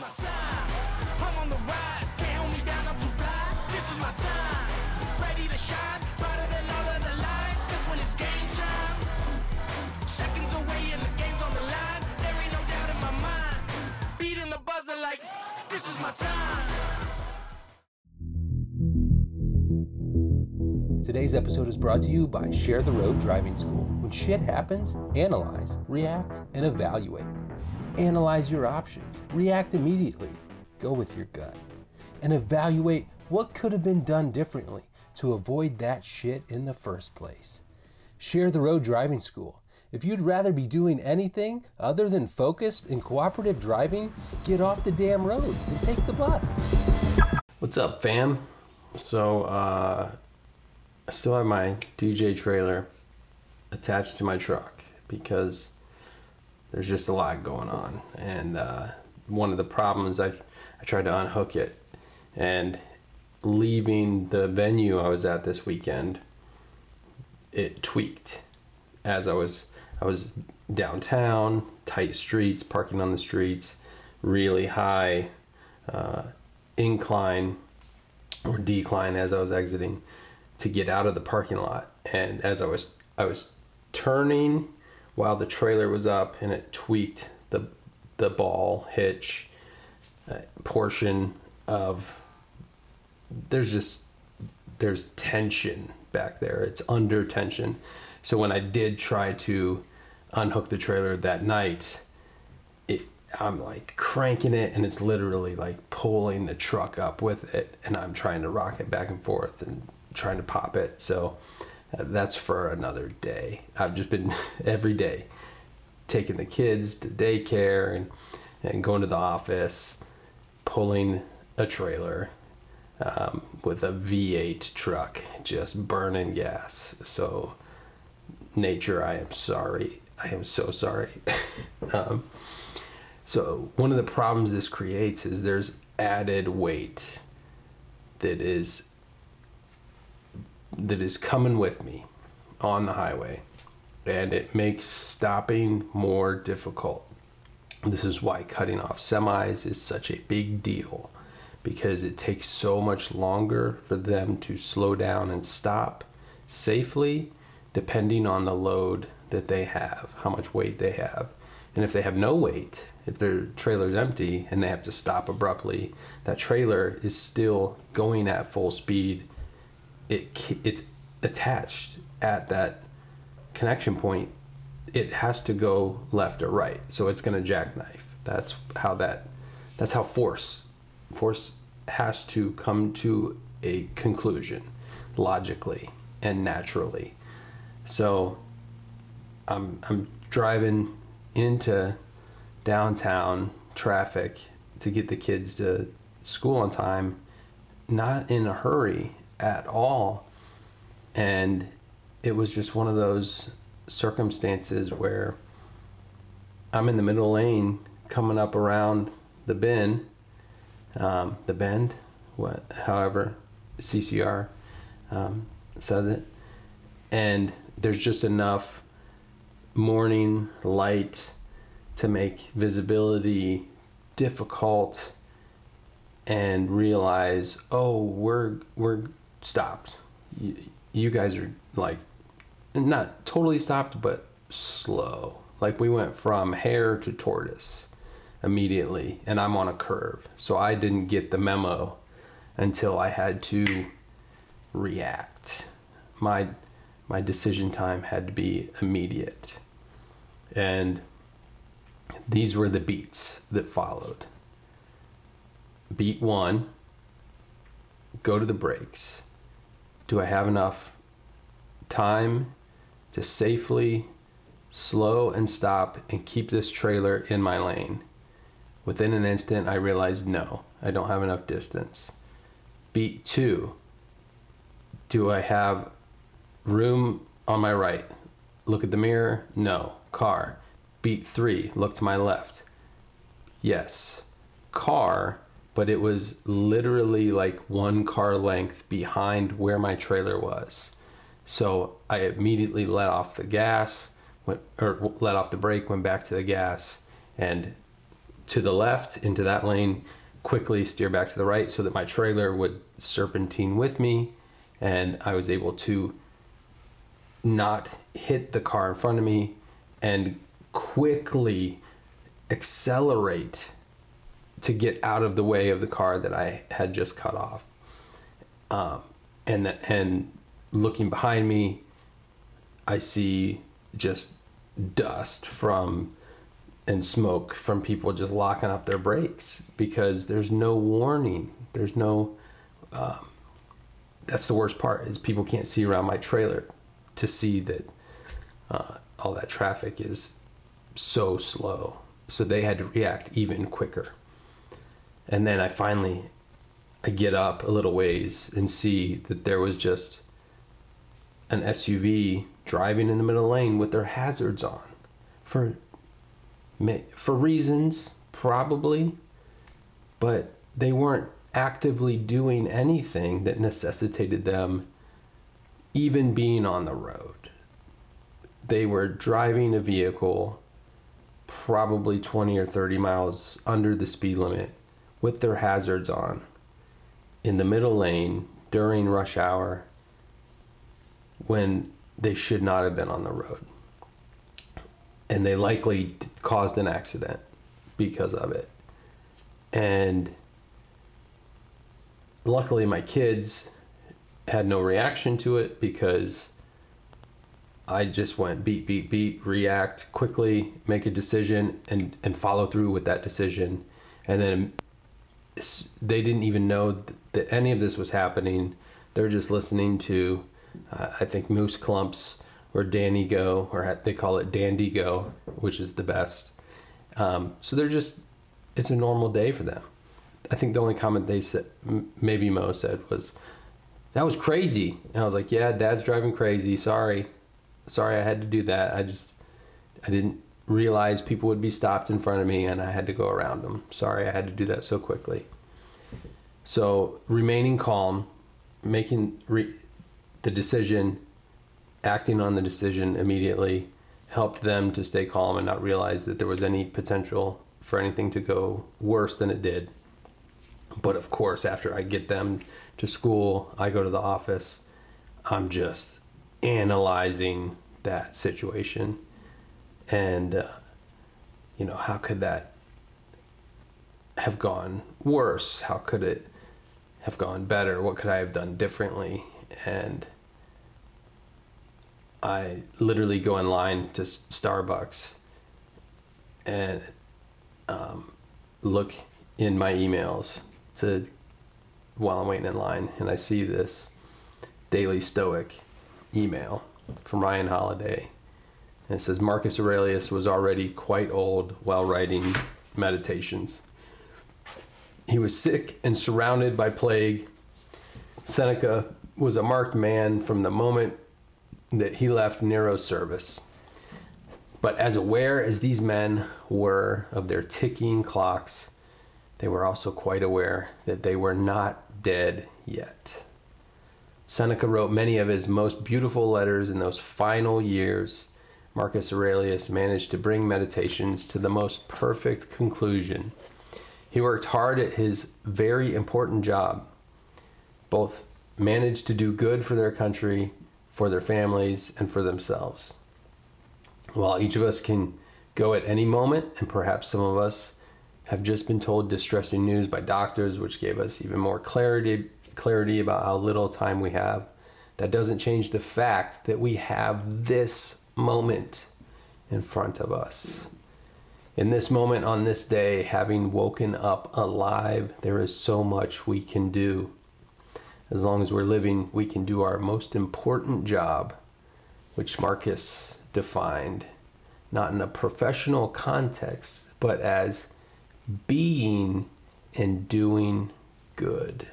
my time. I'm on the rise, can't hold me down, I'm too fly. This is my time. Ready to shine, brighter than all of the lights. Cause when it's game time, seconds away and the game's on the line. There ain't no doubt in my mind. Beating the buzzer like, this is my time. Today's episode is brought to you by Share the Road Driving School. When shit happens, analyze, react, and evaluate. Analyze your options, react immediately, go with your gut, and evaluate what could have been done differently to avoid that shit in the first place. Share the Road Driving School. If you'd rather be doing anything other than focused and cooperative driving, get off the damn road and take the bus. What's up, fam? So, uh, I still have my DJ trailer attached to my truck because there's just a lot going on. And uh, one of the problems, I, I tried to unhook it and leaving the venue I was at this weekend, it tweaked as I was I was downtown, tight streets, parking on the streets, really high uh, incline or decline as I was exiting to get out of the parking lot. And as I was I was turning while the trailer was up and it tweaked the the ball hitch uh, portion of there's just there's tension back there. It's under tension. So when I did try to unhook the trailer that night, it I'm like cranking it and it's literally like pulling the truck up with it and I'm trying to rock it back and forth and trying to pop it. So that's for another day. I've just been every day taking the kids to daycare and, and going to the office, pulling a trailer um, with a V8 truck, just burning gas. So, nature, I am sorry. I am so sorry. um, so, one of the problems this creates is there's added weight that is that is coming with me on the highway and it makes stopping more difficult. This is why cutting off semis is such a big deal because it takes so much longer for them to slow down and stop safely depending on the load that they have, how much weight they have. And if they have no weight, if their trailer's empty and they have to stop abruptly, that trailer is still going at full speed it it's attached at that connection point it has to go left or right. So it's going to jackknife. That's how that that's how force force has to come to a conclusion logically and naturally. So i'm i'm driving into downtown traffic to get the kids to school on time not in a hurry at all. And it was just one of those circumstances where I'm in the middle lane coming up around the bend, um, the bend, what, however, CCR um, says it. And there's just enough morning light to make visibility difficult and realize, oh, we're we're stopped. You, you guys are like not totally stopped, but slow. Like we went from hare to tortoise immediately, and I'm on a curve. So I didn't get the memo until I had to react. My my decision time had to be immediate. And these were the beats that followed. Beat one, go to the brakes do I have enough time to safely slow and stop and keep this trailer in my lane? Within an instant, I realized no, I don't have enough distance. Beat two, do I have room on my right? Look at the mirror? No. Car. Beat three, look to my left. Yes. Car but it was literally like one car length behind where my trailer was. So I immediately let off the gas, went or let off the brake, went back to the gas, and to the left into that lane, quickly steer back to the right so that my trailer would serpentine with me and I was able to not hit the car in front of me and quickly accelerate to get out of the way of the car that I had just cut off. Um, and and looking behind me, I see just dust from and smoke from people just locking up their brakes because there's no warning. There's no. Um, that's the worst part is people can't see around my trailer to see that uh, all that traffic is so slow. So they had to react even quicker. And then I finally I get up a little ways and see that there was just an SUV driving in the middle lane with their hazards on. For for reasons probably but they weren't actively doing anything that necessitated them even being on the road. They were driving a vehicle probably 20 or 30 miles under the speed limit with their hazards on in the middle lane during rush hour when they should not have been on the road. And they likely caused an accident because of it. And luckily, my kids had no reaction to it because I just went beat, beat, beat, react quickly, make a decision, and, and follow through with that decision. And then they didn't even know that any of this was happening. They're just listening to, uh, I think, Moose Clumps or Danny Go, or they call it Dandy Go, which is the best. Um, so they're just, it's a normal day for them. I think the only comment they said, maybe Mo said, was, that was crazy. And I was like, yeah, dad's driving crazy. Sorry. Sorry I had to do that. I just, I didn't realized people would be stopped in front of me and I had to go around them. Sorry I had to do that so quickly. So, remaining calm, making re- the decision, acting on the decision immediately helped them to stay calm and not realize that there was any potential for anything to go worse than it did. But of course, after I get them to school, I go to the office, I'm just analyzing that situation and uh, you know how could that have gone worse? How could it have gone better? What could i have done differently? And i literally go in line to starbucks and um, look in my emails to while i'm waiting in line and i see this daily stoic email from ryan holiday and it says Marcus Aurelius was already quite old while writing Meditations. He was sick and surrounded by plague. Seneca was a marked man from the moment that he left Nero's service. But as aware as these men were of their ticking clocks, they were also quite aware that they were not dead yet. Seneca wrote many of his most beautiful letters in those final years Marcus Aurelius managed to bring meditations to the most perfect conclusion. He worked hard at his very important job, both managed to do good for their country, for their families, and for themselves. While each of us can go at any moment, and perhaps some of us have just been told distressing news by doctors, which gave us even more clarity, clarity about how little time we have, that doesn't change the fact that we have this moment in front of us. In this moment on this day, having woken up alive, there is so much we can do. As long as we're living, we can do our most important job, which Marcus defined not in a professional context, but as being and doing good.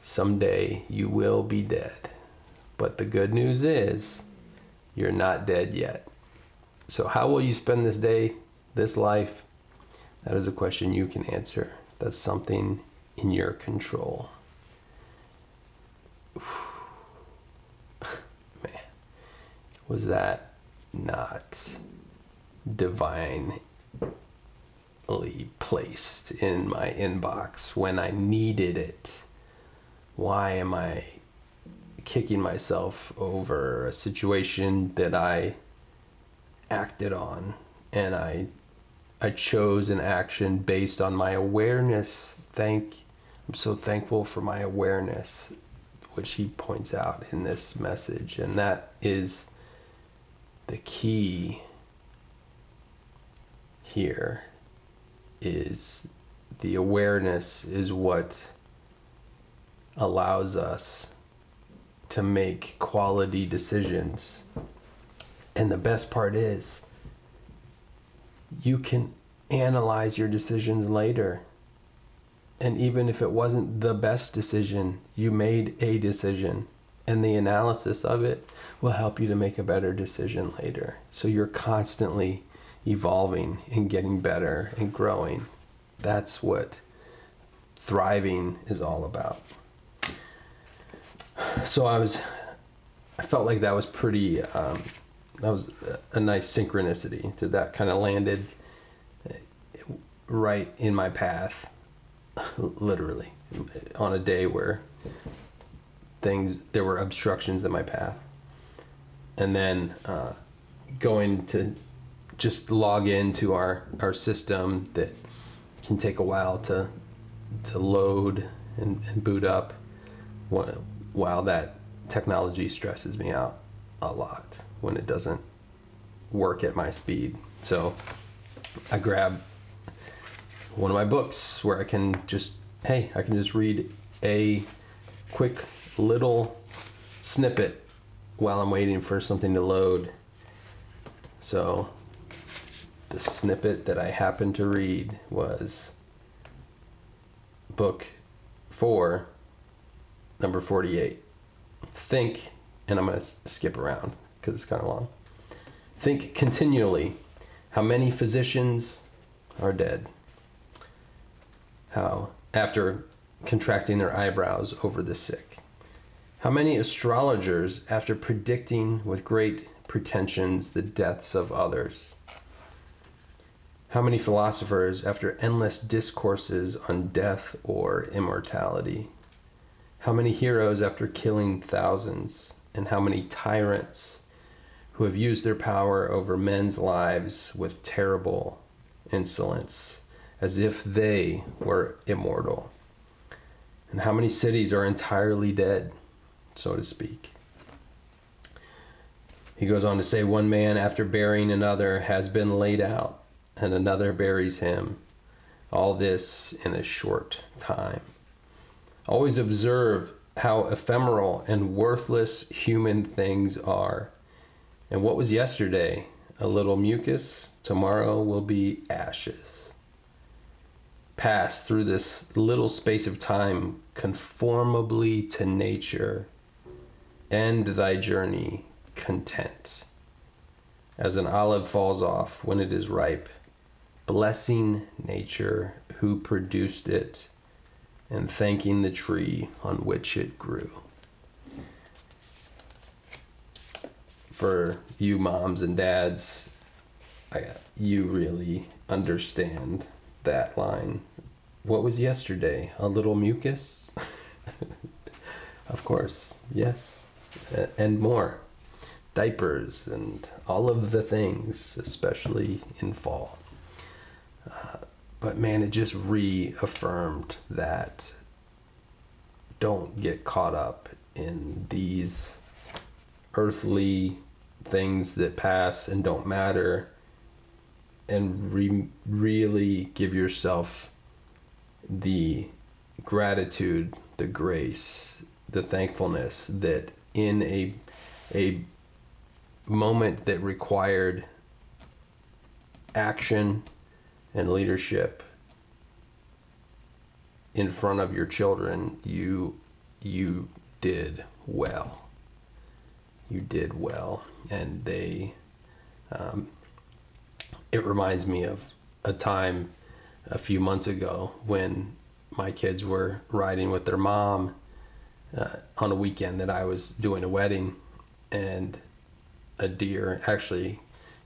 Someday you will be dead. But the good news is, you're not dead yet. So, how will you spend this day, this life? That is a question you can answer. That's something in your control. Man, was that not divinely placed in my inbox when I needed it. Why am I kicking myself over a situation that I acted on and I I chose an action based on my awareness. Thank I'm so thankful for my awareness, which he points out in this message. And that is the key here is the awareness is what allows us to make quality decisions. And the best part is you can analyze your decisions later. And even if it wasn't the best decision, you made a decision. And the analysis of it will help you to make a better decision later. So you're constantly evolving and getting better and growing. That's what thriving is all about. So I was, I felt like that was pretty, um, that was a nice synchronicity to that kind of landed right in my path, literally, on a day where things, there were obstructions in my path. And then uh, going to just log into our, our system that can take a while to, to load and, and boot up while that technology stresses me out a lot when it doesn't work at my speed. So I grab one of my books where I can just, hey, I can just read a quick little snippet while I'm waiting for something to load. So the snippet that I happened to read was book four, number 48. Think, and I'm going to skip around because it's kind of long. Think continually how many physicians are dead. How, after contracting their eyebrows over the sick. How many astrologers, after predicting with great pretensions the deaths of others, how many philosophers, after endless discourses on death or immortality? How many heroes, after killing thousands? And how many tyrants who have used their power over men's lives with terrible insolence, as if they were immortal? And how many cities are entirely dead, so to speak? He goes on to say, One man, after burying another, has been laid out and another buries him. All this in a short time. Always observe how ephemeral and worthless human things are. And what was yesterday? A little mucus. Tomorrow will be ashes. Pass through this little space of time conformably to nature. End thy journey content. As an olive falls off when it is ripe blessing nature who produced it and thanking the tree on which it grew. For you moms and dads, I, you really understand that line. What was yesterday? A little mucus? of course, yes. And more. Diapers and all of the things, especially in fall uh, but man, it just reaffirmed that don't get caught up in these earthly things that pass and don't matter and re- really give yourself the gratitude, the grace, the thankfulness that in a a moment that required action and leadership in front of your children, you you did well. You did well, and they. Um, it reminds me of a time a few months ago when my kids were riding with their mom uh, on a weekend that I was doing a wedding, and a deer actually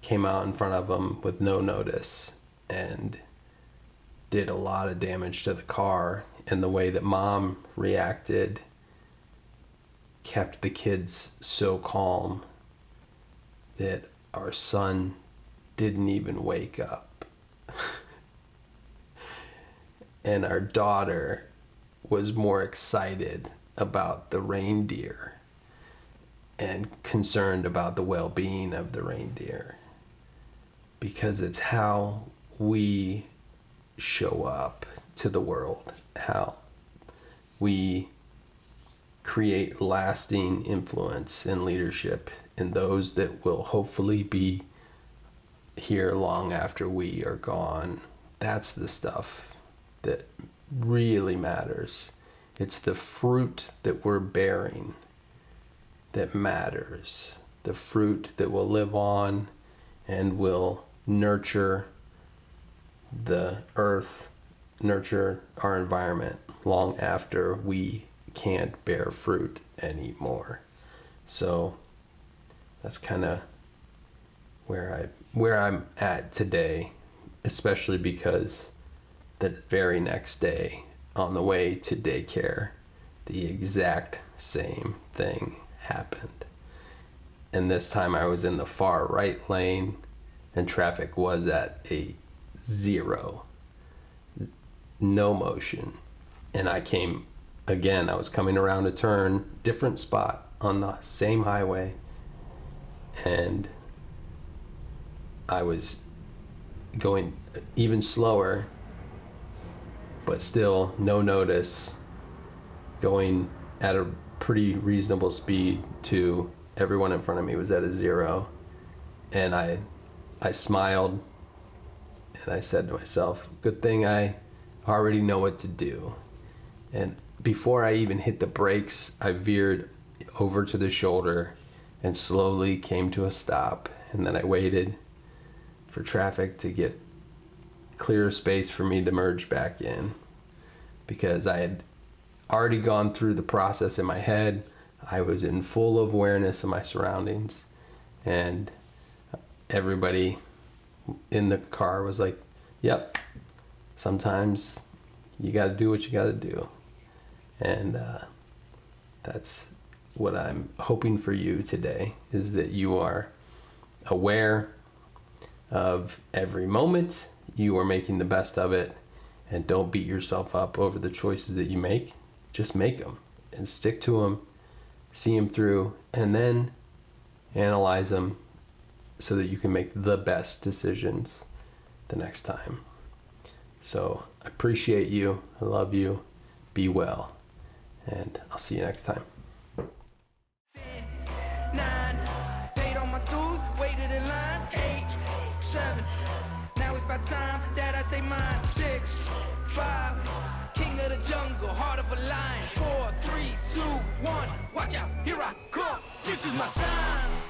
came out in front of them with no notice and did a lot of damage to the car, and the way that mom reacted kept the kids so calm that our son didn't even wake up. and our daughter was more excited about the reindeer and concerned about the well being of the reindeer because it's how we show up to the world, how we create lasting influence and leadership in those that will hopefully be here long after we are gone. That's the stuff that really matters. It's the fruit that we're bearing that matters. The fruit that will live on and will nurture the earth, nurture our environment long after we can't bear fruit anymore. So that's kind of where I where I'm at today, especially because the very next day on the way to daycare, the exact same thing happened. And this time I was in the far right lane and traffic was at a zero. No motion. And I came again, I was coming around a turn, different spot on the same highway. And I was going even slower, but still no notice, going at a pretty reasonable speed to everyone in front of me was at a zero. And I, I smiled and I said to myself, good thing I already know what to do. And before I even hit the brakes, I veered over to the shoulder and slowly came to a stop. And then I waited for traffic to get clear space for me to merge back in because I had already gone through the process in my head. I was in full awareness of my surroundings, and everybody in the car was like, "Yep, sometimes you got to do what you got to do," and uh, that's what I'm hoping for you today is that you are aware of every moment, you are making the best of it, and don't beat yourself up over the choices that you make. Just make them and stick to them, see them through, and then analyze them so that you can make the best decisions the next time. So I appreciate you. I love you. Be well. And I'll see you next time. Nine, paid all my dues, waited in line. Eight, seven, now it's about time that I take mine. Six, five, king of the jungle, heart of a lion. Four, three, two, one, watch out, here I come. This is my time.